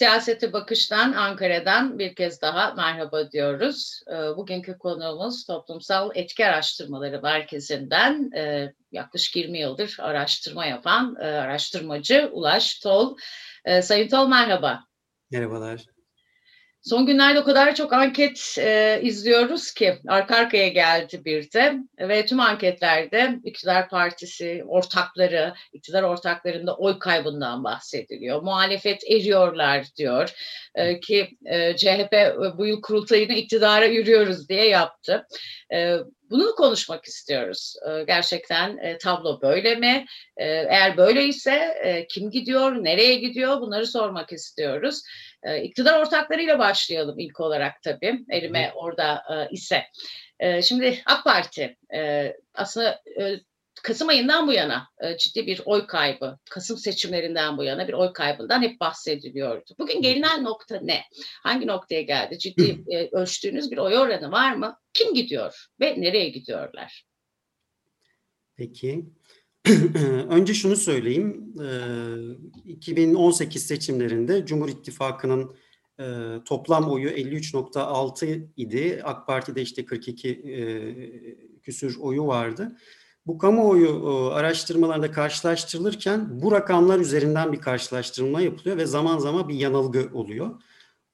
Siyasete Bakış'tan Ankara'dan bir kez daha merhaba diyoruz. Ee, bugünkü konuğumuz Toplumsal Etki Araştırmaları Merkezi'nden e, yaklaşık 20 yıldır araştırma yapan e, araştırmacı Ulaş Tol. E, Sayın Tol merhaba. Merhabalar. Son günlerde o kadar çok anket e, izliyoruz ki arka arkaya geldi bir de ve tüm anketlerde iktidar partisi ortakları, iktidar ortaklarında oy kaybından bahsediliyor. Muhalefet eriyorlar diyor e, ki e, CHP bu yıl kurultayını iktidara yürüyoruz diye yaptı. E, bunu konuşmak istiyoruz. E, gerçekten e, tablo böyle mi? E, eğer böyleyse e, kim gidiyor, nereye gidiyor bunları sormak istiyoruz. E, iktidar ortaklarıyla başlayalım ilk olarak tabii. Elime orada e, ise. Şimdi AK Parti e, aslında Kasım ayından bu yana e, ciddi bir oy kaybı, Kasım seçimlerinden bu yana bir oy kaybından hep bahsediliyordu. Bugün gelinen nokta ne? Hangi noktaya geldi? Ciddi e, ölçtüğünüz bir oy oranı var mı? Kim gidiyor ve nereye gidiyorlar? Peki. Önce şunu söyleyeyim. 2018 seçimlerinde Cumhur İttifakı'nın toplam oyu 53.6 idi. AK Parti'de işte 42 küsür oyu vardı. Bu kamuoyu araştırmalarında karşılaştırılırken bu rakamlar üzerinden bir karşılaştırma yapılıyor ve zaman zaman bir yanılgı oluyor.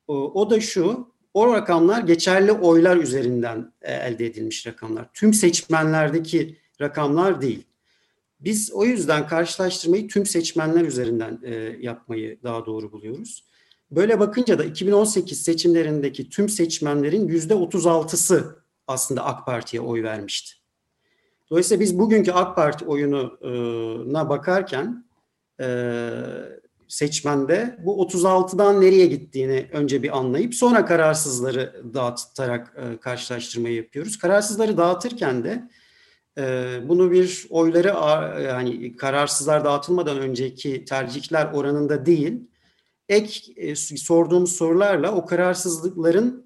O da şu, o rakamlar geçerli oylar üzerinden e, elde edilmiş rakamlar. Tüm seçmenlerdeki rakamlar değil. Biz o yüzden karşılaştırmayı tüm seçmenler üzerinden e, yapmayı daha doğru buluyoruz. Böyle bakınca da 2018 seçimlerindeki tüm seçmenlerin yüzde 36'sı aslında AK Parti'ye oy vermişti. Dolayısıyla biz bugünkü AK Parti oyununa bakarken e, seçmende bu 36'dan nereye gittiğini önce bir anlayıp sonra kararsızları dağıtarak e, karşılaştırmayı yapıyoruz. Kararsızları dağıtırken de ee, bunu bir oyları yani kararsızlar dağıtılmadan önceki tercihler oranında değil, ek e, sorduğumuz sorularla o kararsızlıkların e,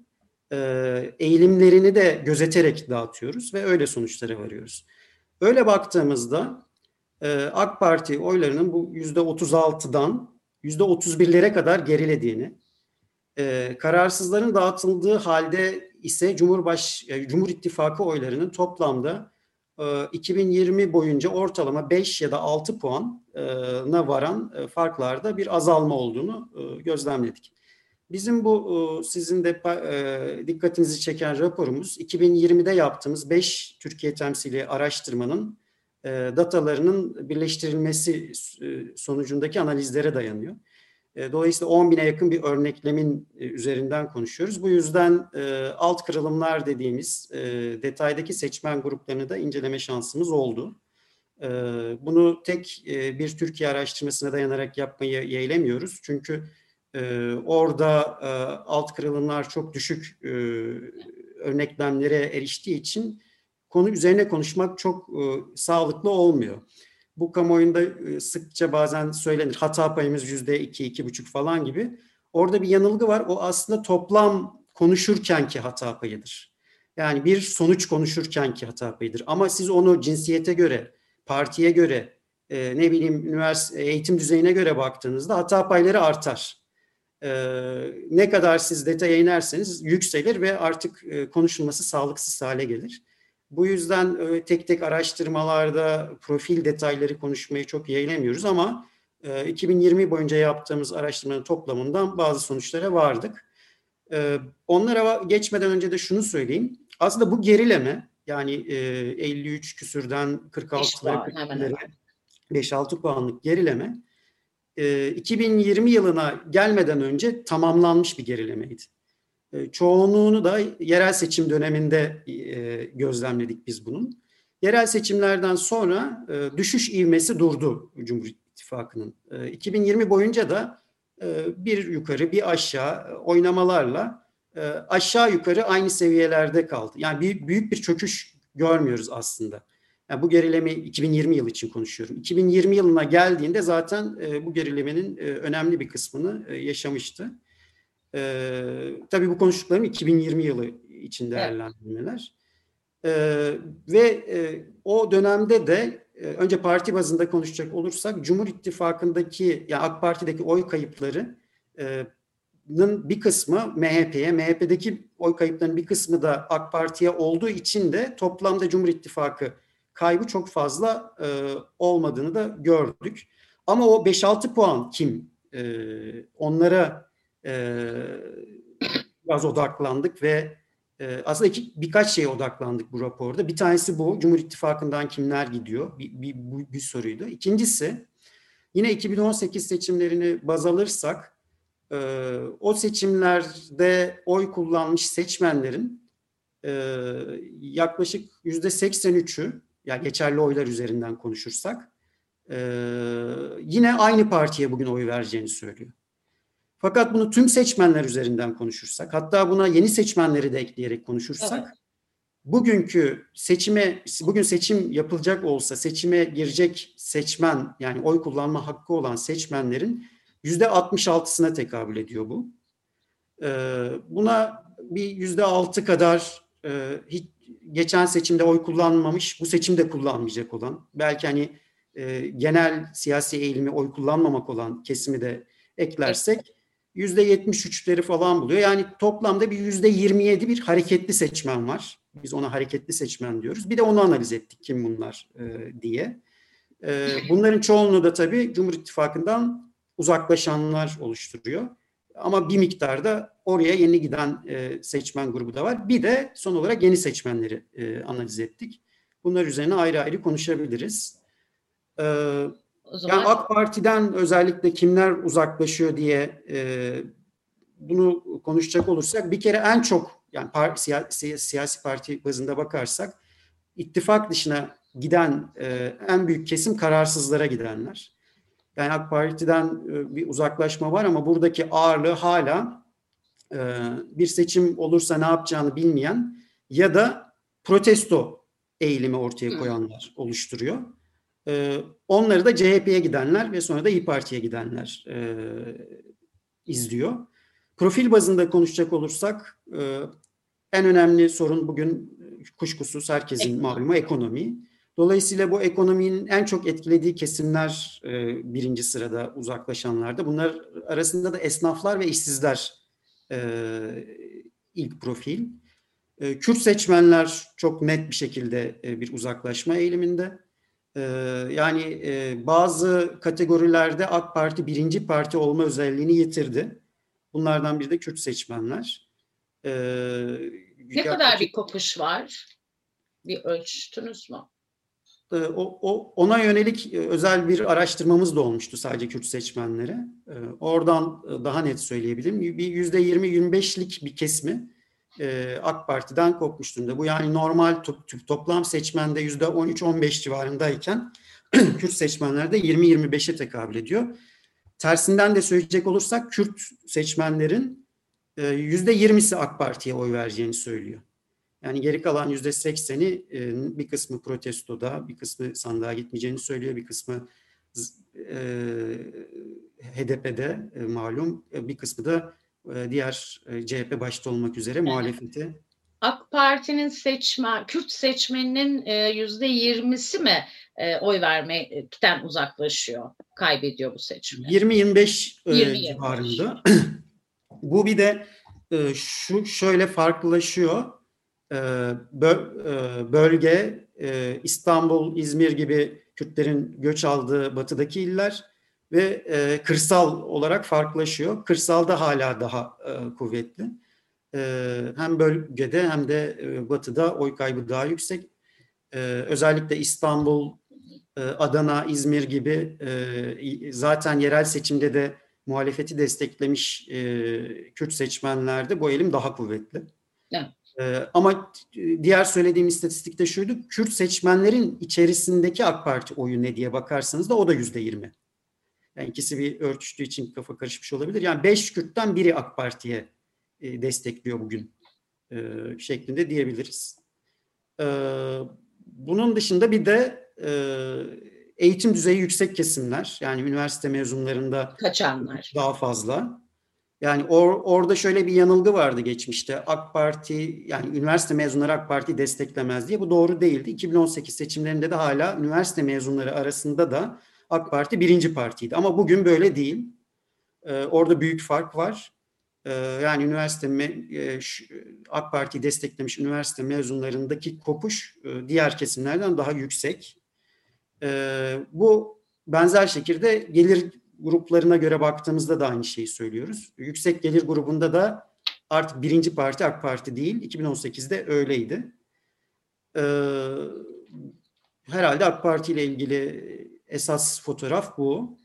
eğilimlerini de gözeterek dağıtıyoruz ve öyle sonuçlara varıyoruz. Öyle baktığımızda e, AK Parti oylarının bu yüzde 36'dan yüzde 31'lere kadar gerilediğini, kararsızların dağıtıldığı halde ise Cumhurbaş Cumhur İttifakı oylarının toplamda 2020 e, boyunca ortalama 5 ya da 6 puana varan e, farklarda bir azalma olduğunu e, gözlemledik. Bizim bu sizin de dikkatinizi çeken raporumuz 2020'de yaptığımız 5 Türkiye temsili araştırmanın datalarının birleştirilmesi sonucundaki analizlere dayanıyor. E, dolayısıyla 10 bine yakın bir örneklemin e, üzerinden konuşuyoruz. Bu yüzden e, alt kırılımlar dediğimiz detaydaki seçmen gruplarını da inceleme şansımız oldu. Bunu tek bir Türkiye araştırmasına dayanarak yapmayı yeğlemiyoruz. Çünkü orada alt kırılımlar çok düşük örneklemlere eriştiği için konu üzerine konuşmak çok sağlıklı olmuyor. Bu kamuoyunda e, sıkça bazen söylenir hata payımız yüzde iki, iki buçuk falan gibi. Orada bir yanılgı var. O aslında toplam konuşurkenki hata payıdır. Yani bir sonuç konuşurkenki hata payıdır. Ama siz onu cinsiyete göre, partiye göre, e, ne bileyim üniversite eğitim düzeyine göre baktığınızda hata payları artar. E, ne kadar siz detaya inerseniz yükselir ve artık e, konuşulması sağlıksız hale gelir. Bu yüzden e, tek tek araştırmalarda profil detayları konuşmayı çok yeğlemiyoruz ama 2020 e, boyunca yaptığımız araştırmanın toplamından bazı sonuçlara vardık. E, onlara geçmeden önce de şunu söyleyeyim. Aslında bu gerileme yani 53 küsürden 46'lara 5-6 puanlık gerileme 2020 yılına gelmeden önce tamamlanmış bir gerilemeydi. E, çoğunluğunu da yerel seçim döneminde e, gözlemledik biz bunun. Yerel seçimlerden sonra e, düşüş ivmesi durdu Cumhur İttifakı'nın. 2020 boyunca da bir yukarı bir aşağı oynamalarla aşağı yukarı aynı seviyelerde kaldı. Yani bir, büyük bir çöküş görmüyoruz aslında. Yani bu gerileme 2020 yılı için konuşuyorum. 2020 yılına geldiğinde zaten bu gerilemenin önemli bir kısmını yaşamıştı. E, tabii bu konuştuklarım 2020 yılı için değerlendirmeler. Evet. E, ve e, o dönemde de e, önce parti bazında konuşacak olursak Cumhur İttifakı'ndaki yani AK Parti'deki oy kayıpları e, bir kısmı MHP'ye, MHP'deki oy kayıplarının bir kısmı da AK Parti'ye olduğu için de toplamda Cumhur İttifakı kaybı çok fazla e, olmadığını da gördük. Ama o 5-6 puan kim? E, onlara e, biraz odaklandık ve e, aslında iki, birkaç şeye odaklandık bu raporda. Bir tanesi bu, Cumhur İttifakı'ndan kimler gidiyor? Bir, bir, bir, bir soruydu. İkincisi, yine 2018 seçimlerini baz alırsak, e, o seçimlerde oy kullanmış seçmenlerin e, yaklaşık yüzde 83'ü, yani geçerli oylar üzerinden konuşursak, e, yine aynı partiye bugün oy vereceğini söylüyor. Fakat bunu tüm seçmenler üzerinden konuşursak, hatta buna yeni seçmenleri de ekleyerek konuşursak, evet. bugünkü seçime, bugün seçim yapılacak olsa seçime girecek seçmen, yani oy kullanma hakkı olan seçmenlerin yüzde 66'sına tekabül ediyor bu. Ee, buna bir yüzde 6 kadar e, hiç geçen seçimde oy kullanmamış, bu seçimde kullanmayacak olan, belki hani e, genel siyasi eğilimi oy kullanmamak olan kesimi de eklersek yüzde yetmiş üçleri falan buluyor. Yani toplamda bir yüzde yirmi yedi bir hareketli seçmen var. Biz ona hareketli seçmen diyoruz. Bir de onu analiz ettik kim bunlar e, diye. E, bunların çoğunluğu da tabii Cumhur İttifakı'ndan uzaklaşanlar oluşturuyor. Ama bir miktarda oraya yeni giden e, seçmen grubu da var. Bir de son olarak yeni seçmenleri e, analiz ettik. Bunlar üzerine ayrı ayrı konuşabiliriz. O zaman... Yani AK Parti'den özellikle kimler uzaklaşıyor diye e, bunu konuşacak olursak bir kere en çok yani par, siyasi, siyasi parti bazında bakarsak ittifak dışına giden e, en büyük kesim kararsızlara gidenler. Yani AK Parti'den e, bir uzaklaşma var ama buradaki ağırlığı hala e, bir seçim olursa ne yapacağını bilmeyen ya da protesto eğilimi ortaya koyanlar oluşturuyor. E, onları da CHP'ye gidenler ve sonra da İyi Parti'ye gidenler izliyor. Profil bazında konuşacak olursak en önemli sorun bugün kuşkusuz herkesin malumu ekonomi. Dolayısıyla bu ekonominin en çok etkilediği kesimler e, birinci sırada uzaklaşanlarda. Bunlar arasında da esnaflar ve işsizler e, ilk profil. E, Kürt seçmenler çok net bir şekilde e, bir uzaklaşma eğiliminde. Ee, yani e, bazı kategorilerde AK Parti birinci parti olma özelliğini yitirdi. Bunlardan biri de Kürt seçmenler. Ee, ne kadar bir kopuş var? Bir ölçtünüz mü? E, o, o, ona yönelik e, özel bir araştırmamız da olmuştu sadece Kürt seçmenlere. Oradan daha net söyleyebilirim. Bir yüzde 20-25'lik bir kesmi e, AK Parti'den kopmuş durumda. Bu yani normal to toplam seçmende yüzde 13-15 civarındayken Kürt seçmenlerde 20-25'e tekabül ediyor. Tersinden de söyleyecek olursak Kürt seçmenlerin e, yüzde 20'si AK Parti'ye oy vereceğini söylüyor. Yani geri kalan yüzde 80'i e, bir kısmı protestoda, bir kısmı sandığa gitmeyeceğini söylüyor, bir kısmı e, HDP'de e, malum, e, bir kısmı da e, diğer e, CHP başta olmak üzere muhalefeti. AK Parti'nin seçmen, Kürt seçmeninin e, yüzde yirmisi mi oy vermekten uzaklaşıyor, kaybediyor bu seçimi? 20-25 civarında. bu bir de şu şöyle farklılaşıyor. Bölge İstanbul, İzmir gibi Kürtlerin göç aldığı batıdaki iller ve e, kırsal olarak farklılaşıyor. Kırsalda hala daha e, kuvvetli. E, hem bölgede hem de e, batıda oy kaybı daha yüksek. E, özellikle İstanbul, e, Adana, İzmir gibi e, zaten yerel seçimde de muhalefeti desteklemiş e, Kürt seçmenlerde bu eğilim daha kuvvetli. Evet. E, ama diğer söylediğim istatistikte şuydu, Kürt seçmenlerin içerisindeki AK Parti oyu ne diye bakarsanız da o da yüzde yirmi. Yani ikisi bir örtüştüğü için kafa karışmış olabilir. Yani beş Kürt'ten biri AK Parti'ye e, destekliyor bugün e, şeklinde diyebiliriz. E, bunun dışında bir de e, eğitim düzeyi yüksek kesimler yani üniversite mezunlarında kaçanlar daha fazla. Yani or, orada şöyle bir yanılgı vardı geçmişte. AK Parti yani üniversite mezunları AK Parti desteklemez diye. Bu doğru değildi. 2018 seçimlerinde de hala üniversite mezunları arasında da AK Parti birinci partiydi. Ama bugün böyle değil. Ee, orada büyük fark var. e, yani üniversite e, AK Parti desteklemiş üniversite mezunlarındaki kopuş e, diğer kesimlerden daha yüksek. Bu benzer şekilde gelir gruplarına göre baktığımızda da aynı şeyi söylüyoruz. Yüksek gelir grubunda da artık birinci parti AK Parti değil. 2018'de öyleydi. Herhalde AK Parti ile ilgili esas fotoğraf bu.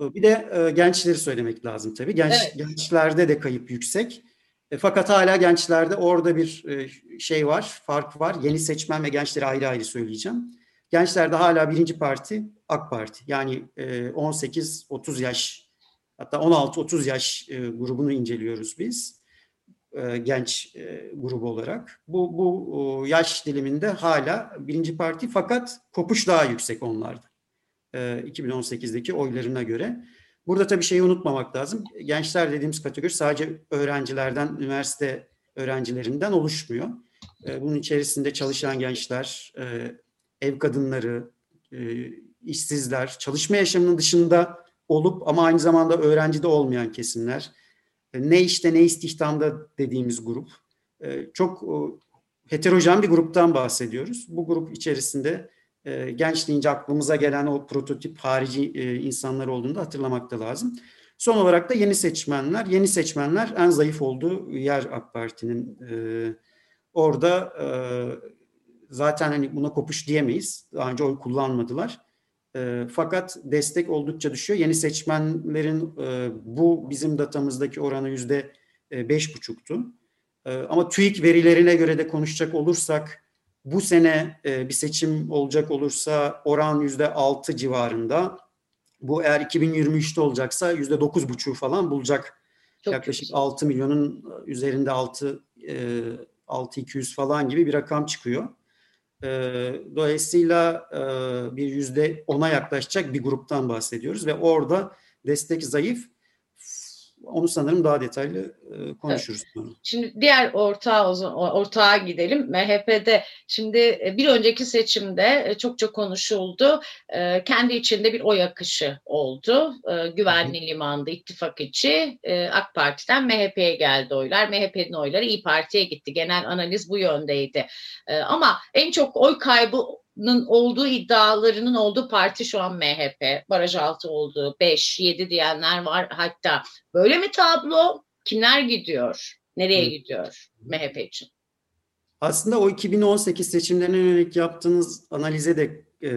Bir de e, gençleri söylemek lazım tabii. Genç, evet. Gençlerde de kayıp yüksek. E, fakat hala gençlerde orada bir e, şey var, fark var. Yeni seçmen ve gençleri ayrı ayrı söyleyeceğim. Gençlerde hala birinci parti AK Parti. Yani e, 18-30 yaş hatta 16-30 yaş e, grubunu inceliyoruz biz. E, genç e, grubu olarak. Bu, bu yaş diliminde hala birinci parti fakat kopuş daha yüksek onlarda. 2018'deki e, oylarına göre. Burada tabii şeyi unutmamak lazım. Gençler dediğimiz kategori sadece öğrencilerden, üniversite öğrencilerinden oluşmuyor. E, bunun içerisinde çalışan gençler, e, ev kadınları, işsizler, çalışma yaşamının dışında olup ama aynı zamanda öğrencide olmayan kesimler, ne işte ne istihdamda dediğimiz grup. Çok heterojen bir gruptan bahsediyoruz. Bu grup içerisinde e, genç deyince aklımıza gelen o prototip harici e, insanlar olduğunu da hatırlamak da lazım. Son olarak da yeni seçmenler. Yeni seçmenler en zayıf olduğu yer AK Parti'nin. E, orada e, zaten hani buna kopuş diyemeyiz. Daha önce oy kullanmadılar. E, fakat destek oldukça düşüyor. Yeni seçmenlerin e, bu bizim datamızdaki oranı yüzde e, beş buçuktu. E, ama TÜİK verilerine göre de konuşacak olursak bu sene e, bir seçim olacak olursa oran yüzde altı civarında. Bu eğer 2023'te olacaksa yüzde dokuz buçuğu falan bulacak. Çok Yaklaşık güzel. 6 milyonun üzerinde 6 e, 6 200 falan gibi bir rakam çıkıyor. E, dolayısıyla bir yüzde ona yaklaşacak bir gruptan bahsediyoruz ve orada destek zayıf onu sanırım daha detaylı e, konuşuruz. Evet. Şimdi diğer ortağa, ortağa gidelim. MHP'de şimdi e, bir önceki seçimde e, çok çok konuşuldu. E, kendi içinde bir oy akışı oldu. E, güvenli limanda ittifak içi e, AK Parti'den MHP'ye geldi oylar. MHP'nin oyları İyi Parti'ye gitti. Genel analiz bu yöndeydi. E, ama en çok oy kaybı olduğu iddialarının olduğu parti şu an MHP. Baraj altı olduğu 5, 7 diyenler var. Hatta böyle mi tablo? Kimler gidiyor? Nereye Hı. gidiyor MHP için? Aslında o 2018 seçimlerine yönelik yaptığınız analize de e,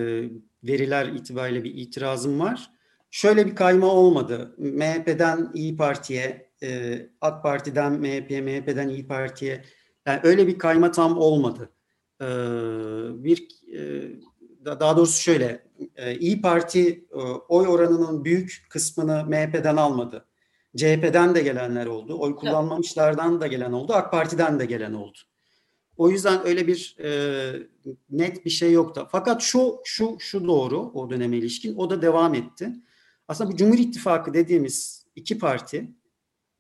veriler itibariyle bir itirazım var. Şöyle bir kayma olmadı. MHP'den İyi Parti'ye, e, AK Parti'den MHP'ye, MHP'den İyi Parti'ye. Yani öyle bir kayma tam olmadı. Bir daha doğrusu şöyle İyi Parti oy oranının büyük kısmını MHP'den almadı. CHP'den de gelenler oldu. Oy kullanmamışlardan da gelen oldu. AK Parti'den de gelen oldu. O yüzden öyle bir e, net bir şey yoktu. Fakat şu şu şu doğru o döneme ilişkin o da devam etti. Aslında bu Cumhur İttifakı dediğimiz iki parti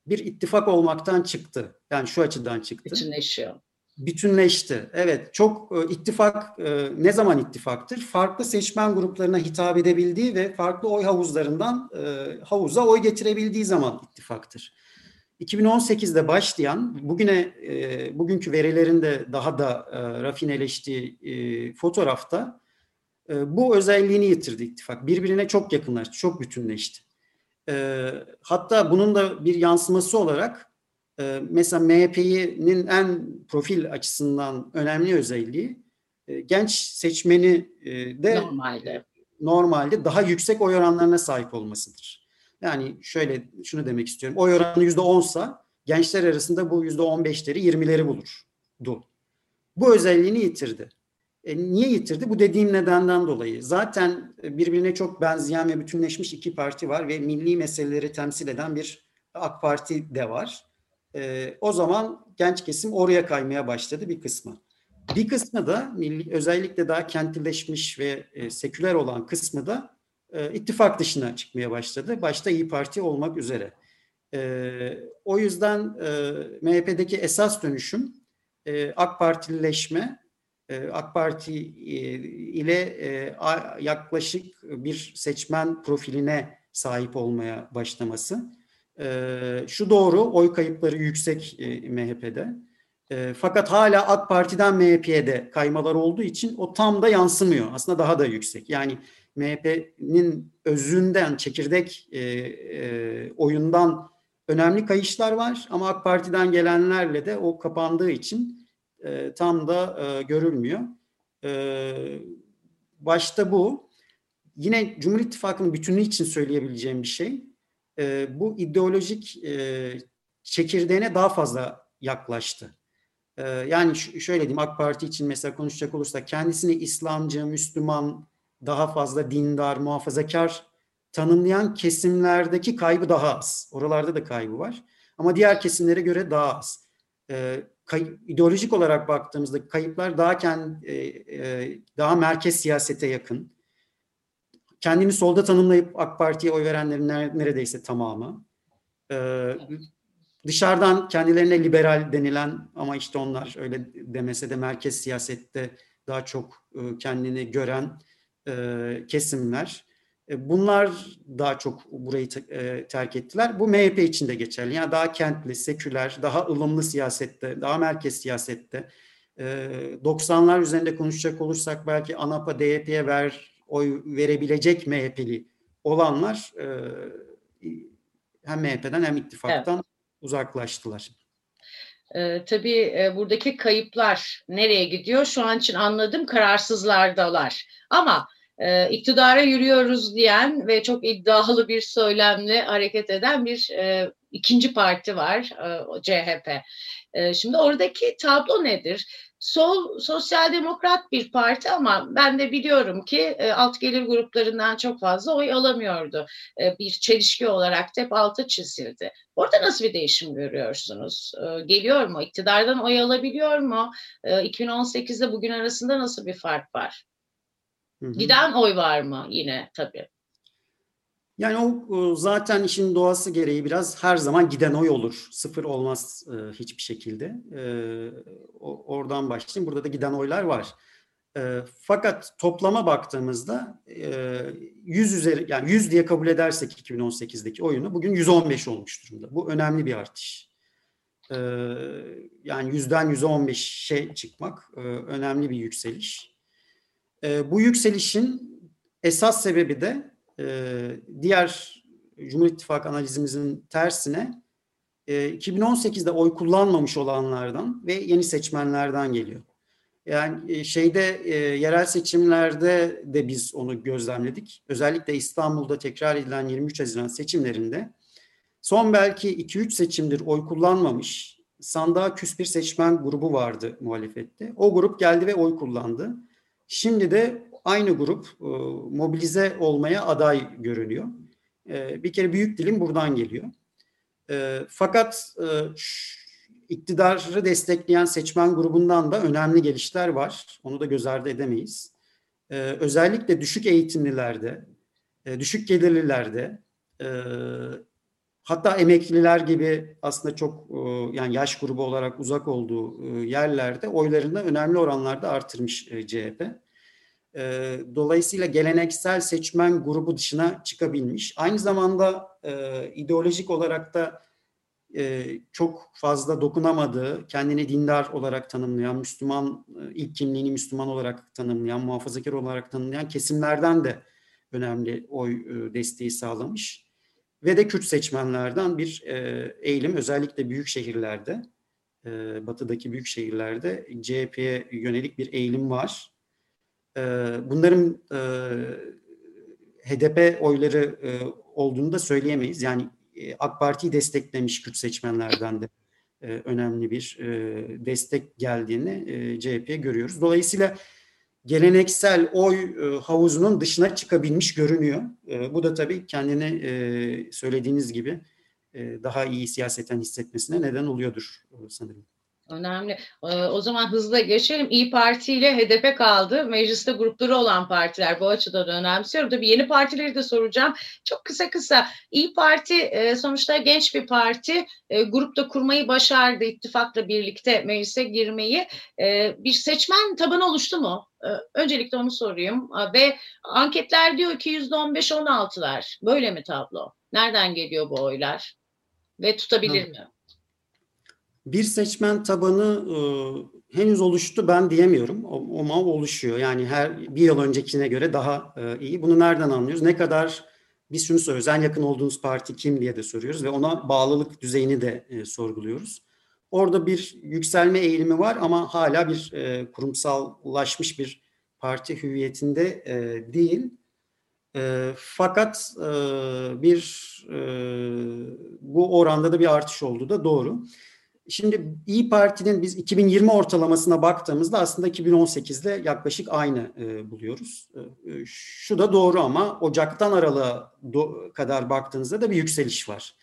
bir ittifak olmaktan çıktı. Yani şu açıdan çıktı. Bütünleşiyor bütünleşti. Evet, çok e, ittifak e, ne zaman ittifaktır? Farklı seçmen gruplarına hitap edebildiği ve farklı oy havuzlarından e, havuza oy getirebildiği zaman ittifaktır. 2018'de başlayan, bugüne e, bugünkü verilerin de daha da e, rafineleştiği e, fotoğrafta e, bu özelliğini yitirdi ittifak. Birbirine çok yakınlaştı, çok bütünleşti. E, hatta bunun da bir yansıması olarak ee, mesela MHP'nin en profil açısından önemli özelliği e, genç seçmeni e, de normalde. normalde daha yüksek oy oranlarına sahip olmasıdır. Yani şöyle şunu demek istiyorum. Oy oranı yüzde onsa gençler arasında bu yüzde on beşleri yirmileri bulurdu. Bu özelliğini yitirdi. E, niye yitirdi? Bu dediğim nedenden dolayı. Zaten birbirine çok benzeyen ve bütünleşmiş iki parti var ve milli meseleleri temsil eden bir AK Parti de var. E, o zaman genç kesim oraya kaymaya başladı bir kısmı. Bir kısmı da milli, özellikle daha kentlileşmiş ve e, seküler olan kısmı da e, ittifak dışına çıkmaya başladı. Başta İyi Parti olmak üzere. E, o yüzden e, MHP'deki esas dönüşüm e, AK Partilileşme, e, AK Parti e, ile e, yaklaşık bir seçmen profiline sahip olmaya başlaması. Şu doğru, oy kayıpları yüksek MHP'de. Fakat hala AK Parti'den MHP'ye de kaymalar olduğu için o tam da yansımıyor. Aslında daha da yüksek. Yani MHP'nin özünden, çekirdek oyundan önemli kayışlar var ama AK Parti'den gelenlerle de o kapandığı için e, tam da e, görülmüyor. E, başta bu. Yine Cumhur İttifakı'nın bütünlüğü için söyleyebileceğim bir şey. E, bu ideolojik e, çekirdeğine daha fazla yaklaştı. E, yani şöyle diyeyim AK Parti için mesela konuşacak olursak kendisini İslamcı, Müslüman, daha fazla dindar, muhafazakar tanımlayan kesimlerdeki kaybı daha az. Oralarda da kaybı var. Ama diğer kesimlere göre daha az. E, kay, ideolojik olarak baktığımızda kayıplar daha kend, e, e, daha merkez siyasete yakın. Kendini solda tanımlayıp AK Parti'ye oy verenlerin neredeyse tamamı. E, dışarıdan kendilerine liberal denilen ama işte onlar öyle demese de merkez siyasette daha çok e, kendini gören e, kesimler. E, bunlar daha çok burayı e, terk ettiler. Bu MHP için de geçerli. Yani daha kentli, seküler, daha ılımlı siyasette, daha merkez siyasette. 90'lar e, üzerinde konuşacak olursak belki ANAP'a, DYP'ye ver, oy verebilecek MHP'li olanlar hem MHP'den hem ittifaktan evet. uzaklaştılar. Ee, tabii e, buradaki kayıplar nereye gidiyor? Şu an için anladım kararsızlardalar. Ama e, iktidara yürüyoruz diyen ve çok iddialı bir söylemle hareket eden bir e, ikinci parti var, e, CHP. E, şimdi oradaki tablo nedir? Sol sosyal demokrat bir parti ama ben de biliyorum ki e, alt gelir gruplarından çok fazla oy alamıyordu. E, bir çelişki olarak da hep altı çizildi. Orada nasıl bir değişim görüyorsunuz? E, geliyor mu? İktidardan oy alabiliyor mu? E, 2018'de bugün arasında nasıl bir fark var? Hı hı. Giden oy var mı yine tabii? Yani o zaten işin doğası gereği biraz her zaman giden oy olur. Sıfır olmaz e, hiçbir şekilde. E, oradan başlayayım. Burada da giden oylar var. E, fakat toplama baktığımızda e, 100 üzeri yani 100 diye kabul edersek 2018'deki oyunu bugün 115 olmuş durumda. Bu önemli bir artış. E, yani yüzden 115'e çıkmak e, önemli bir yükseliş. E, bu yükselişin esas sebebi de e, diğer Cumhur İttifakı analizimizin tersine e, 2018'de oy kullanmamış olanlardan ve yeni seçmenlerden geliyor. Yani e, şeyde e, yerel seçimlerde de biz onu gözlemledik. Özellikle İstanbul'da tekrar edilen 23 Haziran seçimlerinde son belki 2-3 seçimdir oy kullanmamış sandığa küs bir seçmen grubu vardı muhalefette. O grup geldi ve oy kullandı. Şimdi de aynı grup e, mobilize olmaya aday görünüyor. E, bir kere büyük dilim buradan geliyor. E, fakat iktidarı destekleyen seçmen grubundan da önemli gelişler var. Onu da göz ardı edemeyiz. Özellikle düşük eğitimlilerde, düşük gelirlilerde, hatta emekliler gibi aslında çok yani yaş grubu olarak uzak olduğu yerlerde oylarını önemli oranlarda artırmış CHP. Dolayısıyla geleneksel seçmen grubu dışına çıkabilmiş. Aynı zamanda ideolojik olarak da çok fazla dokunamadığı, kendini dindar olarak tanımlayan, Müslüman, ilk kimliğini Müslüman olarak tanımlayan, muhafazakar olarak tanımlayan kesimlerden de önemli oy desteği sağlamış ve de Kürt seçmenlerden bir e, eğilim özellikle büyük şehirlerde, e, batıdaki büyük şehirlerde CHP'ye yönelik bir eğilim var. E, bunların e, HDP oyları e, olduğunu da söyleyemeyiz. Yani e, AK Parti'yi desteklemiş Kürt seçmenlerden de e, önemli bir e, destek geldiğini e, CHP'ye görüyoruz. Dolayısıyla geleneksel oy e, havuzunun dışına çıkabilmiş görünüyor. E, bu da tabii kendini e, söylediğiniz gibi e, daha iyi siyaseten hissetmesine neden oluyordur e, sanırım. Önemli. Ee, o zaman hızla geçelim. İyi Parti ile HDP kaldı. Mecliste grupları olan partiler bu açıdan önemsiyorum. Tabii yeni partileri de soracağım. Çok kısa kısa. İyi Parti e, sonuçta genç bir parti. E, grupta kurmayı başardı. ittifakla birlikte meclise girmeyi. E, bir seçmen tabanı oluştu mu? Öncelikle onu sorayım. Ve anketler diyor ki %15-16'lar. Böyle mi tablo? Nereden geliyor bu oylar? Ve tutabilir Hı. mi? Bir seçmen tabanı e, henüz oluştu ben diyemiyorum ama oluşuyor. Yani her bir yıl öncekine göre daha e, iyi. Bunu nereden anlıyoruz? Ne kadar biz şunu soruyoruz. En yakın olduğunuz parti kim diye de soruyoruz ve ona bağlılık düzeyini de e, sorguluyoruz. Orada bir yükselme eğilimi var ama hala bir e, kurumsallaşmış bir parti hüviyetinde e, değil. E, fakat e, bir e, bu oranda da bir artış oldu da doğru. Şimdi İyi Parti'nin biz 2020 ortalamasına baktığımızda aslında 2018'de yaklaşık aynı e, buluyoruz. E, e, şu da doğru ama Ocak'tan Aralık'a do- kadar baktığınızda da bir yükseliş var.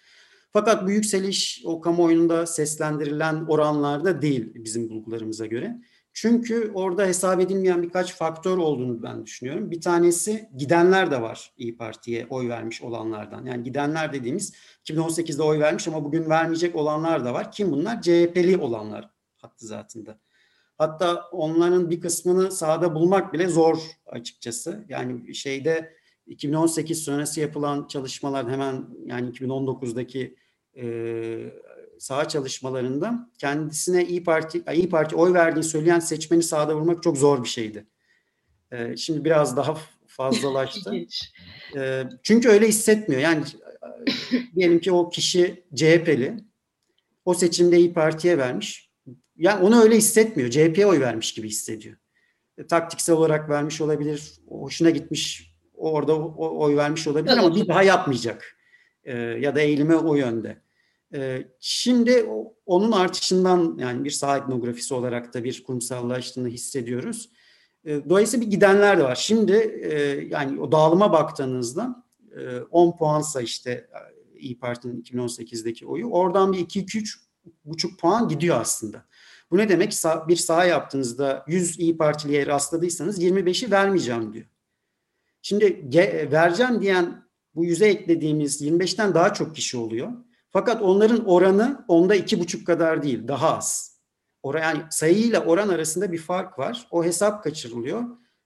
Fakat bu yükseliş o kamuoyunda seslendirilen oranlarda değil bizim bulgularımıza göre. Çünkü orada hesap edilmeyen birkaç faktör olduğunu ben düşünüyorum. Bir tanesi gidenler de var İyi Parti'ye oy vermiş olanlardan. Yani gidenler dediğimiz 2018'de oy vermiş ama bugün vermeyecek olanlar da var. Kim bunlar? CHP'li olanlar hattı zatında. Hatta onların bir kısmını sahada bulmak bile zor açıkçası. Yani şeyde 2018 sonrası yapılan çalışmalar hemen yani 2019'daki e, saha çalışmalarında kendisine İyi Parti İyi Parti oy verdiğini söyleyen seçmeni sahada vurmak çok zor bir şeydi. E, şimdi biraz daha fazlalaştı. e, çünkü öyle hissetmiyor. Yani diyelim ki o kişi CHP'li. O seçimde İyi Parti'ye vermiş. Yani onu öyle hissetmiyor. CHP'ye oy vermiş gibi hissediyor. E, taktiksel olarak vermiş olabilir. Hoşuna gitmiş. Orada oy vermiş olabilir ama bir daha yapmayacak. E, ya da eğilime o yönde. Ee, şimdi onun artışından yani bir saha etnografisi olarak da bir kurumsallaştığını hissediyoruz. Ee, dolayısıyla bir gidenler de var. Şimdi e, yani o dağılıma baktığınızda 10 e, puansa işte e, İyi Parti'nin 2018'deki oyu oradan bir 2-2-3 buçuk puan gidiyor aslında. Bu ne demek? Bir saha yaptığınızda 100 İyi Partiliye rastladıysanız 25'i vermeyeceğim diyor. Şimdi vereceğim diyen bu yüze eklediğimiz 25'ten daha çok kişi oluyor. Fakat onların oranı onda iki buçuk kadar değil, daha az. Oran, yani sayıyla oran arasında bir fark var. O hesap kaçırılıyor.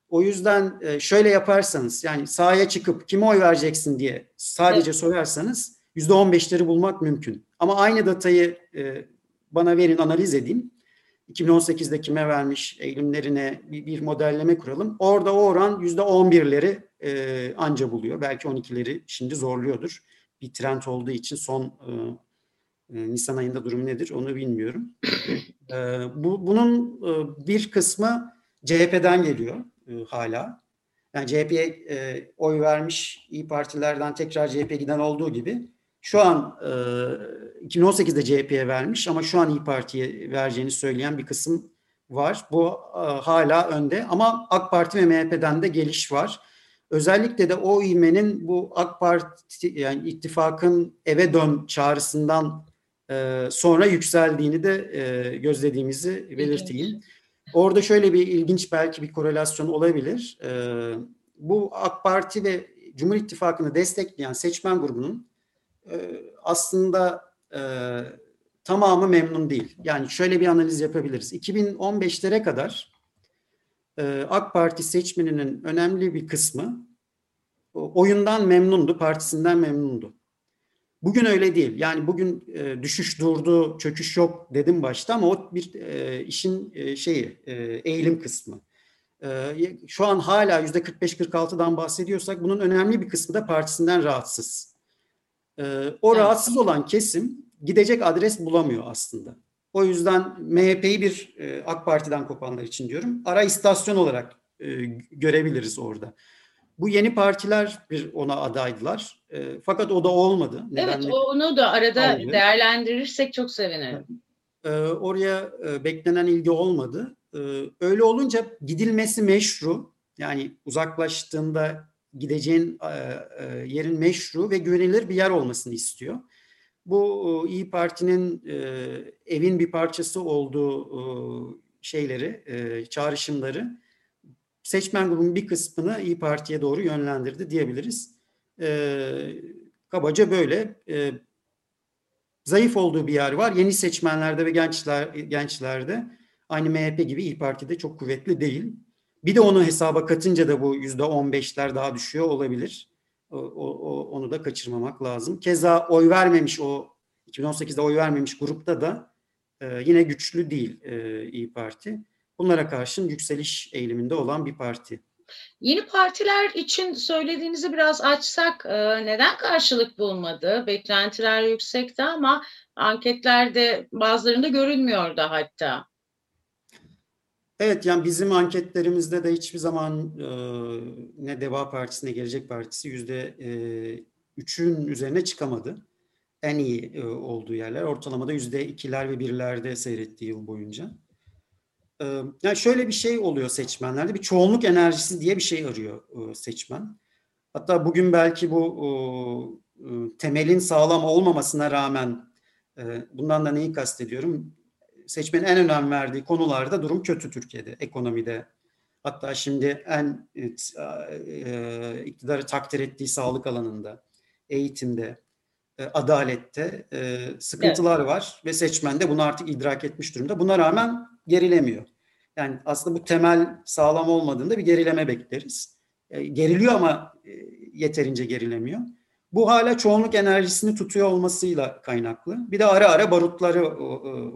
O yüzden e, şöyle yaparsanız yani sahaya çıkıp kime oy vereceksin diye sadece evet. sorarsanız yüzde on beşleri bulmak mümkün. Ama aynı datayı e, bana verin analiz edeyim. 2018'de kime vermiş eğilimlerine bir, bir modelleme kuralım. Orada o oran yüzde on birleri e, anca buluyor. Belki on ikileri şimdi zorluyordur bir trend olduğu için son e, e, Nisan ayında durum nedir onu bilmiyorum. E, bu Bunun e, bir kısmı CHP'den geliyor e, hala. Yani CHP'ye e, oy vermiş iyi partilerden tekrar CHP giden olduğu gibi şu an e, 2018'de CHP'ye vermiş ama şu an İyi Parti'ye vereceğini söyleyen bir kısım var. Bu e, hala önde ama AK Parti ve MHP'den de geliş var. Özellikle de o ivmenin bu AK Parti yani ittifakın eve dön çağrısından e, sonra yükseldiğini de e, gözlediğimizi belirteyim. Orada şöyle bir ilginç belki bir korelasyon olabilir. E, bu AK Parti ve Cumhur İttifakı'nı destekleyen seçmen grubunun e, aslında e, tamamı memnun değil. Yani şöyle bir analiz yapabiliriz. 2015'lere kadar AK Parti seçmeninin önemli bir kısmı oyundan memnundu, partisinden memnundu. Bugün öyle değil. Yani bugün e, düşüş durdu, çöküş yok dedim başta ama o bir e, işin e, şeyi, e, eğilim kısmı. E, şu an hala yüzde 45-46'dan bahsediyorsak bunun önemli bir kısmı da partisinden rahatsız. E, o evet. rahatsız olan kesim gidecek adres bulamıyor aslında. O yüzden MHP'yi bir e, AK Parti'den kopanlar için diyorum. Ara istasyon olarak e, görebiliriz orada. Bu yeni partiler bir ona adaydılar. E, fakat o da olmadı. Nedenle evet onu da arada aldı. değerlendirirsek çok sevinirim. E, oraya e, beklenen ilgi olmadı. E, öyle olunca gidilmesi meşru. Yani uzaklaştığında gideceğin e, e, yerin meşru ve güvenilir bir yer olmasını istiyor. Bu e, İyi Parti'nin e, evin bir parçası olduğu e, şeyleri, e, çağrışımları seçmen grubunun bir kısmını İyi Parti'ye doğru yönlendirdi diyebiliriz. E, kabaca böyle. E, zayıf olduğu bir yer var. Yeni seçmenlerde ve gençler gençlerde aynı MHP gibi İyi Parti'de çok kuvvetli değil. Bir de onu hesaba katınca da bu yüzde on beşler daha düşüyor olabilir. O, o, onu da kaçırmamak lazım. Keza oy vermemiş o 2018'de oy vermemiş grupta da e, yine güçlü değil e, İyi Parti. Bunlara karşın yükseliş eğiliminde olan bir parti. Yeni partiler için söylediğinizi biraz açsak e, neden karşılık bulmadı? Beklentiler yüksekti ama anketlerde bazılarında görünmüyordu hatta. Evet yani bizim anketlerimizde de hiçbir zaman e, ne Deva Partisi ne Gelecek Partisi yüzde e, üçün üzerine çıkamadı. En iyi e, olduğu yerler ortalamada yüzde ikiler ve birlerde seyrettiği yıl boyunca. E, yani şöyle bir şey oluyor seçmenlerde bir çoğunluk enerjisi diye bir şey arıyor e, seçmen. Hatta bugün belki bu e temelin sağlam olmamasına rağmen e, bundan da neyi kastediyorum? Seçmenin en önem verdiği konularda durum kötü Türkiye'de, ekonomide. Hatta şimdi en e, e, iktidarı takdir ettiği sağlık alanında, eğitimde, e, adalette e, sıkıntılar evet. var ve seçmen de bunu artık idrak etmiş durumda. Buna rağmen gerilemiyor. Yani aslında bu temel sağlam olmadığında bir gerileme bekleriz. E, geriliyor ama e, yeterince gerilemiyor. Bu hala çoğunluk enerjisini tutuyor olmasıyla kaynaklı. Bir de ara ara barutları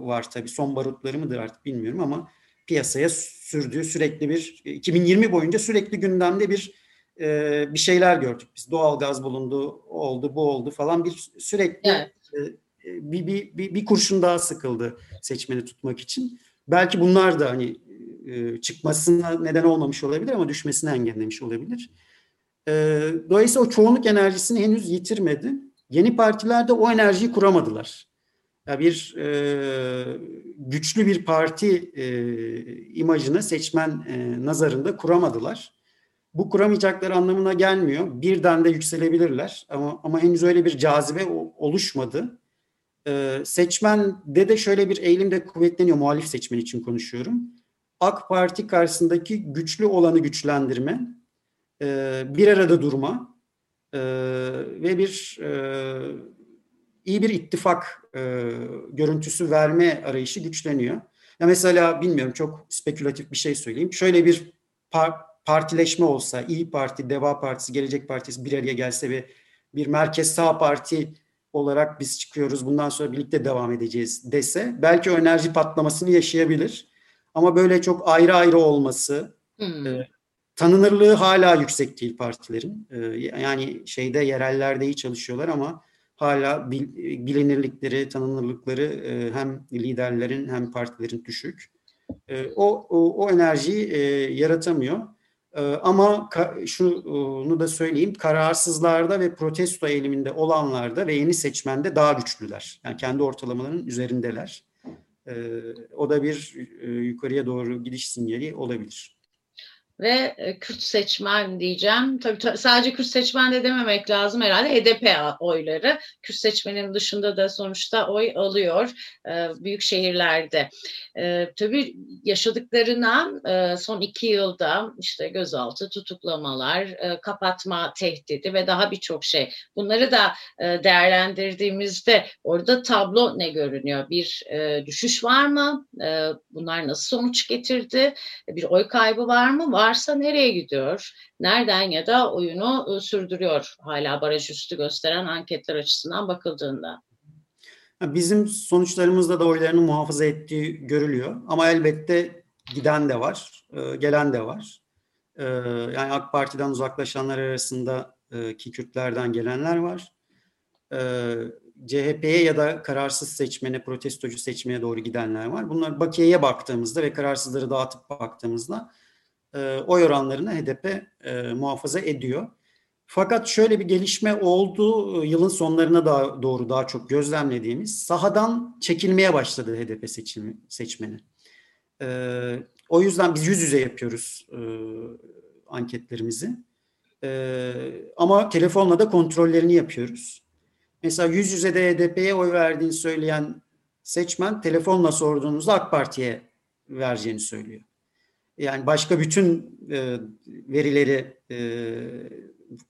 var tabii. Son barutları mıdır artık bilmiyorum ama piyasaya sürdüğü sürekli bir 2020 boyunca sürekli gündemde bir e, bir şeyler gördük biz. Doğal gaz bulundu, oldu, bu oldu falan bir sürekli evet. E, bir, bir, bir, bir kurşun daha sıkıldı seçmeni tutmak için. Belki bunlar da hani e, çıkmasına neden olmamış olabilir ama düşmesini engellemiş olabilir. E, dolayısıyla o çoğunluk enerjisini henüz yitirmedi. Yeni partiler de o enerjiyi kuramadılar. Ya bir e, güçlü bir parti e, imajını seçmen e, nazarında kuramadılar. Bu kuramayacakları anlamına gelmiyor. Birden de yükselebilirler ama ama henüz öyle bir cazibe oluşmadı. Ee, seçmende de şöyle bir eğilim de kuvvetleniyor. Muhalif seçmen için konuşuyorum. AK Parti karşısındaki güçlü olanı güçlendirme, e, bir arada durma e, ve bir e, iyi bir ittifak e, görüntüsü verme arayışı güçleniyor. Ya mesela bilmiyorum çok spekülatif bir şey söyleyeyim. Şöyle bir par partileşme olsa, İyi Parti, Deva Partisi, Gelecek Partisi bir araya gelse ve bir merkez sağ parti olarak biz çıkıyoruz bundan sonra birlikte devam edeceğiz dese belki o enerji patlamasını yaşayabilir. Ama böyle çok ayrı ayrı olması, hmm. e, tanınırlığı hala yüksek değil partilerin. E, yani şeyde yerellerde iyi çalışıyorlar ama hala bil, bilinirlikleri, tanınırlıkları e, hem liderlerin hem partilerin düşük. E, o, o, o enerjiyi e, yaratamıyor. E, ama şunu da söyleyeyim, kararsızlarda ve protesto eğiliminde olanlarda ve yeni seçmende daha güçlüler. Yani kendi ortalamalarının üzerindeler. O da bir e, yukarıya doğru gidiş sinyali olabilir ve e, Kürt seçmen diyeceğim. Tabii sadece Kürt seçmen de dememek lazım herhalde HDP oyları. Kürt seçmenin dışında da sonuçta oy alıyor e, büyük şehirlerde. E, tabii yaşadıklarına son iki yılda işte gözaltı, tutuklamalar, kapatma tehdidi ve daha birçok şey. Bunları da değerlendirdiğimizde orada tablo ne görünüyor? Bir düşüş var mı? bunlar nasıl sonuç getirdi? Bir oy kaybı var mı? Var varsa nereye gidiyor? Nereden ya da oyunu ıı, sürdürüyor hala baraj üstü gösteren anketler açısından bakıldığında? Bizim sonuçlarımızda da oylarını muhafaza ettiği görülüyor. Ama elbette giden de var, ıı, gelen de var. Yani AK Parti'den uzaklaşanlar arasında ki Kürtlerden gelenler var. CHP'ye ya da kararsız seçmene, protestocu seçmeye doğru gidenler var. Bunlar Bakiye'ye baktığımızda ve kararsızları dağıtıp baktığımızda e, oy oranlarını HDP e, muhafaza ediyor. Fakat şöyle bir gelişme oldu yılın sonlarına da doğru daha çok gözlemlediğimiz sahadan çekilmeye başladı HDP seçimi, seçmeni. E, o yüzden biz yüz yüze yapıyoruz e, anketlerimizi. E, ama telefonla da kontrollerini yapıyoruz. Mesela yüz yüze de HDP'ye oy verdiğini söyleyen seçmen telefonla sorduğunuzda AK Parti'ye vereceğini söylüyor. Yani başka bütün e, verileri e,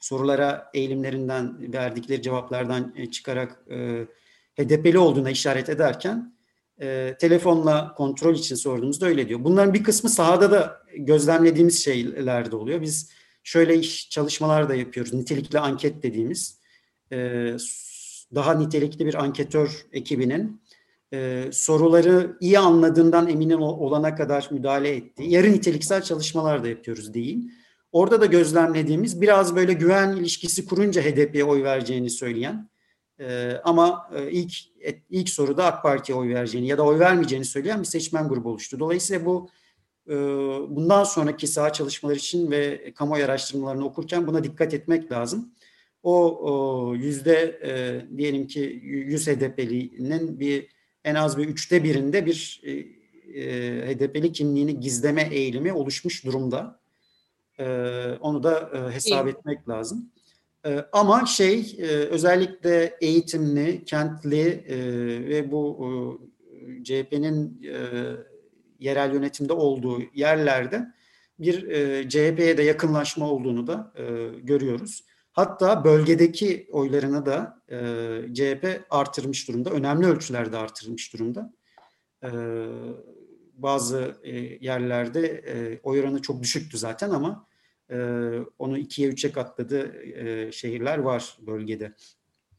sorulara eğilimlerinden verdikleri cevaplardan e, çıkarak e, HDP'li olduğuna işaret ederken e, telefonla kontrol için sorduğumuzda öyle diyor. Bunların bir kısmı sahada da gözlemlediğimiz şeyler de oluyor. Biz şöyle iş çalışmalar da yapıyoruz. Nitelikli anket dediğimiz. E, daha nitelikli bir anketör ekibinin e, soruları iyi anladığından emin olana kadar müdahale etti. Yarı niteliksel çalışmalar da yapıyoruz değil. Orada da gözlemlediğimiz biraz böyle güven ilişkisi kurunca HDP'ye oy vereceğini söyleyen e, ama e, ilk ilk soruda AK Parti'ye oy vereceğini ya da oy vermeyeceğini söyleyen bir seçmen grubu oluştu. Dolayısıyla bu e, bundan sonraki saha çalışmaları için ve kamuoyu araştırmalarını okurken buna dikkat etmek lazım. O yüzde e, diyelim ki 100 HDP'linin bir en az bir üçte birinde bir e, e HDP'li kimliğini gizleme eğilimi oluşmuş durumda. E, onu da e, hesap İyi. etmek lazım. E, ama şey e, özellikle eğitimli, kentli e, ve bu e, CHP'nin e, yerel yönetimde olduğu yerlerde bir e, CHP'ye de yakınlaşma olduğunu da e, görüyoruz. Hatta bölgedeki oylarını da e, CHP artırmış durumda. Önemli ölçülerde artırmış durumda. E, bazı e, yerlerde e, oy oranı çok düşüktü zaten ama e, onu ikiye üçe katladığı e, şehirler var bölgede.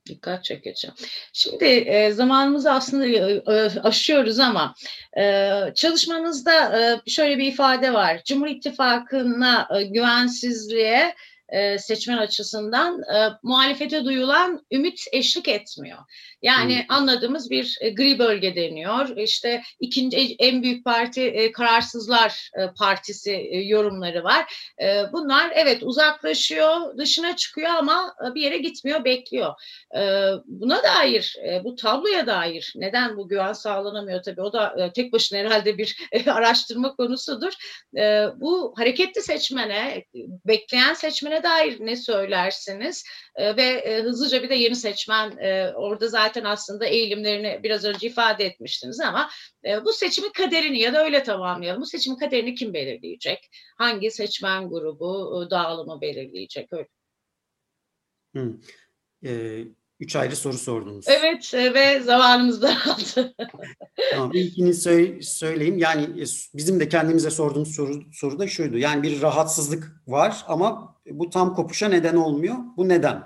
Dikkat çekici. Şimdi e, zamanımızı aslında e, e, aşıyoruz ama e, çalışmanızda e, şöyle bir ifade var. Cumhur İttifakı'na e, güvensizliğe e, seçmen açısından e, muhalefete duyulan ümit eşlik etmiyor. Yani hmm. anladığımız bir e, gri bölge deniyor. İşte ikinci en büyük parti e, Kararsızlar e, Partisi e, yorumları var. E, bunlar evet uzaklaşıyor, dışına çıkıyor ama e, bir yere gitmiyor, bekliyor. E, buna dair, e, bu tabloya dair neden bu güven sağlanamıyor tabii o da e, tek başına herhalde bir e, araştırma konusudur. E, bu hareketli seçmene, bekleyen seçmene dair ne söylersiniz? E, ve e, hızlıca bir de yeni seçmen e, orada zaten aslında eğilimlerini biraz önce ifade etmiştiniz ama e, bu seçimin kaderini ya da öyle tamamlayalım. Bu seçimin kaderini kim belirleyecek? Hangi seçmen grubu e, dağılımı belirleyecek? Öyle. Hmm. Ee, üç ayrı soru sordunuz. Evet e, ve zamanımız daraldı. tamam, ilkini söyle, söyleyeyim. Yani e, bizim de kendimize sorduğumuz soru, soru da şuydu. Yani bir rahatsızlık var ama bu tam kopuşa neden olmuyor. Bu neden?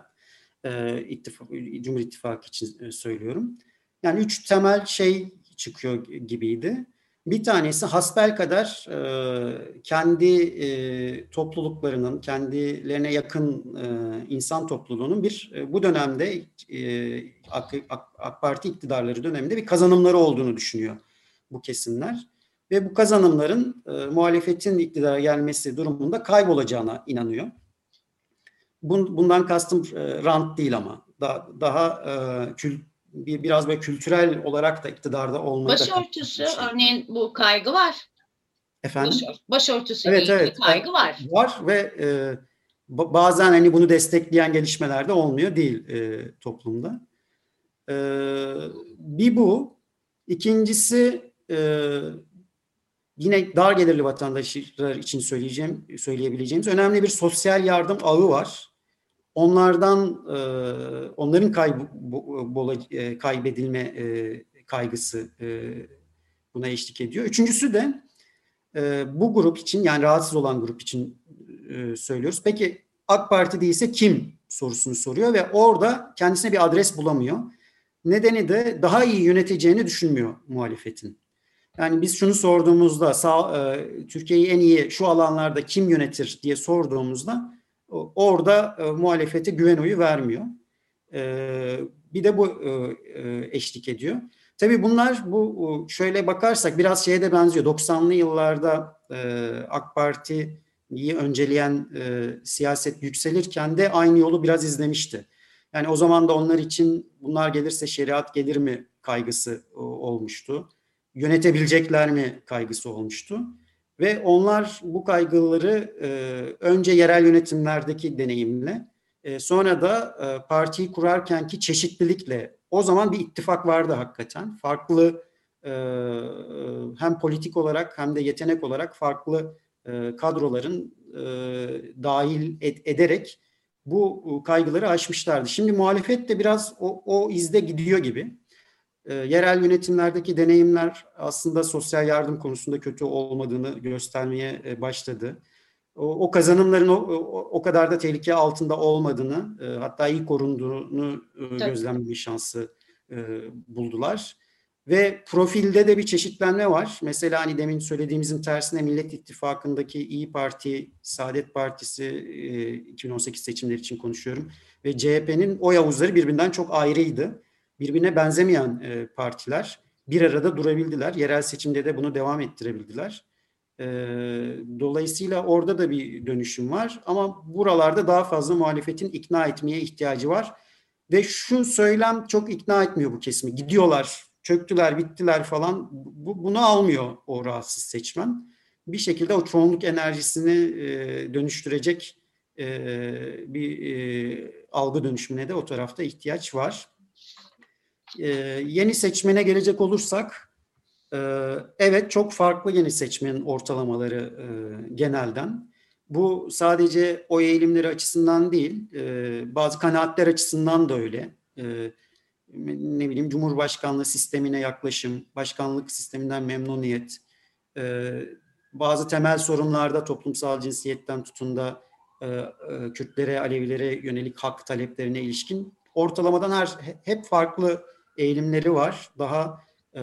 Ee, ittifak, Cumhur İttifakı için e, söylüyorum. Yani üç temel şey çıkıyor gibiydi. Bir tanesi hasbel kadar e, kendi e, topluluklarının, kendilerine yakın e, insan topluluğunun bir e, bu dönemde e, AK, AK, AK Parti iktidarları döneminde bir kazanımları olduğunu düşünüyor bu kesimler. Ve bu kazanımların e, muhalefetin iktidara gelmesi durumunda kaybolacağına inanıyor. Bun, bundan kastım e, rant değil ama da, daha e, kül, bir, biraz böyle kültürel olarak da iktidarda olmayı Başörtüsü da örneğin bu kaygı var. Efendim? Başör, başörtüsü evet, evet, kaygı var. Var ve e, bazen hani bunu destekleyen gelişmeler de olmuyor değil e, toplumda. E, bir bu. İkincisi e, yine dar gelirli vatandaşlar için söyleyeceğim söyleyebileceğimiz önemli bir sosyal yardım ağı var. Onlardan e, onların kayb e, kaybedilme e, kaygısı e, buna eşlik ediyor. Üçüncüsü de e, bu grup için yani rahatsız olan grup için e, söylüyoruz. Peki AK Parti değilse kim sorusunu soruyor ve orada kendisine bir adres bulamıyor. Nedeni de daha iyi yöneteceğini düşünmüyor muhalefetin. Yani biz şunu sorduğumuzda sağ, e, Türkiye'yi en iyi şu alanlarda kim yönetir diye sorduğumuzda orada e, muhalefete güven oyu vermiyor. E, bir de bu e, e, eşlik ediyor. Tabii bunlar bu şöyle bakarsak biraz şeye de benziyor. 90'lı yıllarda e, AK Parti'yi önceleyen e, siyaset yükselirken de aynı yolu biraz izlemişti. Yani o zaman da onlar için bunlar gelirse şeriat gelir mi kaygısı olmuştu. Yönetebilecekler mi kaygısı olmuştu. Ve onlar bu kaygıları e, önce yerel yönetimlerdeki deneyimle e, sonra da e, partiyi kurarkenki çeşitlilikle o zaman bir ittifak vardı hakikaten. Farklı e, hem politik olarak hem de yetenek olarak farklı e, kadroların e, dahil ed- ederek bu kaygıları aşmışlardı. Şimdi muhalefet de biraz o, o izde gidiyor gibi. E, yerel yönetimlerdeki deneyimler aslında sosyal yardım konusunda kötü olmadığını göstermeye e, başladı. o, o kazanımların o, o, kadar da tehlike altında olmadığını, e, hatta iyi korunduğunu e, gözlemleme şansı e, buldular. Ve profilde de bir çeşitlenme var. Mesela hani demin söylediğimizin tersine Millet İttifakı'ndaki İyi Parti, Saadet Partisi e, 2018 seçimleri için konuşuyorum. Ve CHP'nin oy havuzları birbirinden çok ayrıydı. Birbirine benzemeyen e, partiler bir arada durabildiler. Yerel seçimde de bunu devam ettirebildiler. E, dolayısıyla orada da bir dönüşüm var. Ama buralarda daha fazla muhalefetin ikna etmeye ihtiyacı var. Ve şu söylem çok ikna etmiyor bu kesimi. Gidiyorlar çöktüler, bittiler falan bu, bunu almıyor o rahatsız seçmen. Bir şekilde o çoğunluk enerjisini e, dönüştürecek e, bir e, algı dönüşümüne de o tarafta ihtiyaç var. E, yeni seçmene gelecek olursak, e, evet çok farklı yeni seçmenin ortalamaları e, genelden. Bu sadece o eğilimleri açısından değil, e, bazı kanaatler açısından da öyle. E, ne bileyim Cumhurbaşkanlığı sistemine yaklaşım, başkanlık sisteminden memnuniyet, e, bazı temel sorunlarda toplumsal cinsiyetten tutun da e, e, Kürtlere, Alevilere yönelik hak taleplerine ilişkin ortalamadan her hep farklı eğilimleri var. Daha e,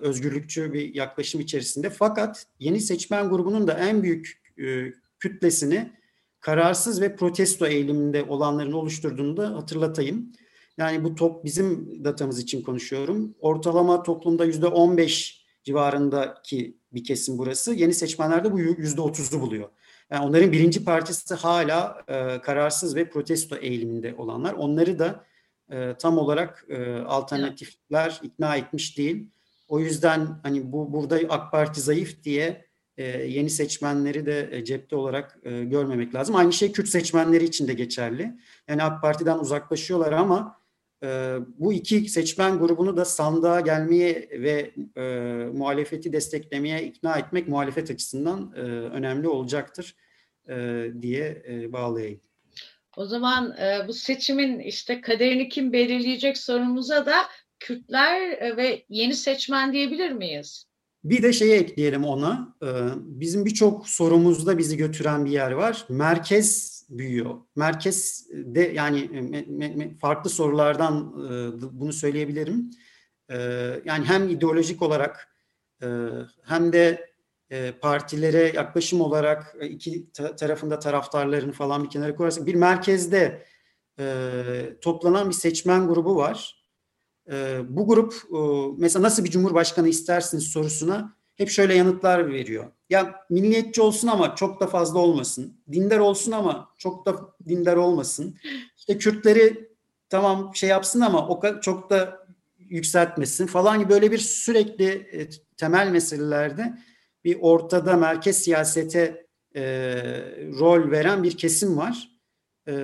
özgürlükçü bir yaklaşım içerisinde. Fakat yeni seçmen grubunun da en büyük e, kütlesini kararsız ve protesto eğiliminde olanların oluşturduğunu da hatırlatayım. Yani bu top bizim datamız için konuşuyorum. Ortalama toplumda yüzde 15 civarındaki bir kesim burası. Yeni seçmenlerde bu yüzde 30'u buluyor. Yani onların birinci partisi hala e, kararsız ve protesto eğiliminde olanlar. Onları da e, tam olarak e, alternatifler ikna etmiş değil. O yüzden hani bu burada AK Parti zayıf diye e, yeni seçmenleri de e, cepte olarak e, görmemek lazım. Aynı şey Kürt seçmenleri için de geçerli. Yani AK Parti'den uzaklaşıyorlar ama e, bu iki seçmen grubunu da sandığa gelmeye ve e, muhalefeti desteklemeye ikna etmek muhalefet açısından e, önemli olacaktır e, diye e, bağlayayım. O zaman e, bu seçimin işte kaderini kim belirleyecek sorumuza da Kürtler e, ve yeni seçmen diyebilir miyiz? Bir de şeyi ekleyelim ona. E, bizim birçok sorumuzda bizi götüren bir yer var. Merkez büyüyor. Merkezde yani farklı sorulardan e, bunu söyleyebilirim. E, yani hem ideolojik olarak e, hem de partilere yaklaşım olarak iki tarafında taraftarlarını falan bir kenara koyarsak bir merkezde toplanan bir seçmen grubu var. Bu grup mesela nasıl bir cumhurbaşkanı istersiniz sorusuna hep şöyle yanıtlar veriyor. Ya milliyetçi olsun ama çok da fazla olmasın. Dindar olsun ama çok da dindar olmasın. İşte Kürtleri tamam şey yapsın ama o çok da yükseltmesin falan gibi böyle bir sürekli e, temel meselelerde bir ortada merkez siyasete e, rol veren bir kesim var. E,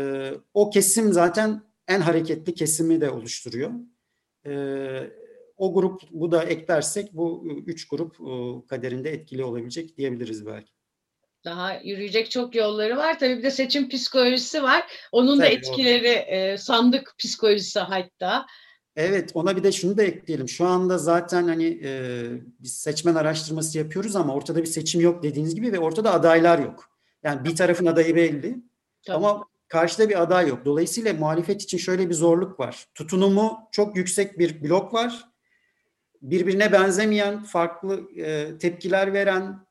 o kesim zaten en hareketli kesimi de oluşturuyor. E, o grup bu da eklersek bu üç grup kaderinde etkili olabilecek diyebiliriz belki. Daha yürüyecek çok yolları var. Tabii bir de seçim psikolojisi var. Onun Tabii, da etkileri e, sandık psikolojisi hatta. Evet ona bir de şunu da ekleyelim. Şu anda zaten hani e, biz seçmen araştırması yapıyoruz ama ortada bir seçim yok dediğiniz gibi ve ortada adaylar yok. Yani bir tarafın adayı belli Tabii. ama karşıda bir aday yok. Dolayısıyla muhalefet için şöyle bir zorluk var. Tutunumu çok yüksek bir blok var birbirine benzemeyen, farklı e, tepkiler veren,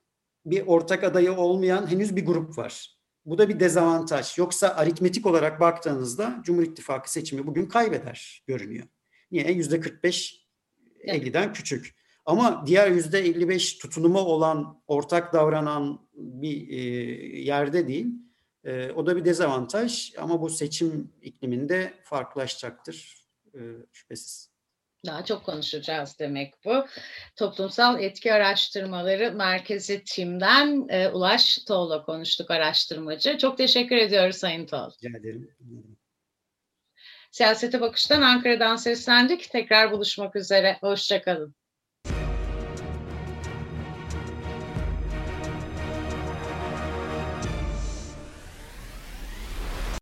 bir ortak adayı olmayan henüz bir grup var. Bu da bir dezavantaj. Yoksa aritmetik olarak baktığınızda Cumhur İttifakı seçimi bugün kaybeder görünüyor. Niye? Yüzde 45 50'den küçük. Ama diğer yüzde 55 tutunumu olan, ortak davranan bir e, yerde değil. E, o da bir dezavantaj ama bu seçim ikliminde farklılaşacaktır e, şüphesiz. Daha çok konuşacağız demek bu. Toplumsal etki araştırmaları merkezi timden e, Ulaş Toğ'la konuştuk araştırmacı. Çok teşekkür ediyoruz Sayın Toğ. Rica ederim. Siyasete Bakış'tan Ankara'dan seslendik. Tekrar buluşmak üzere. Hoşçakalın.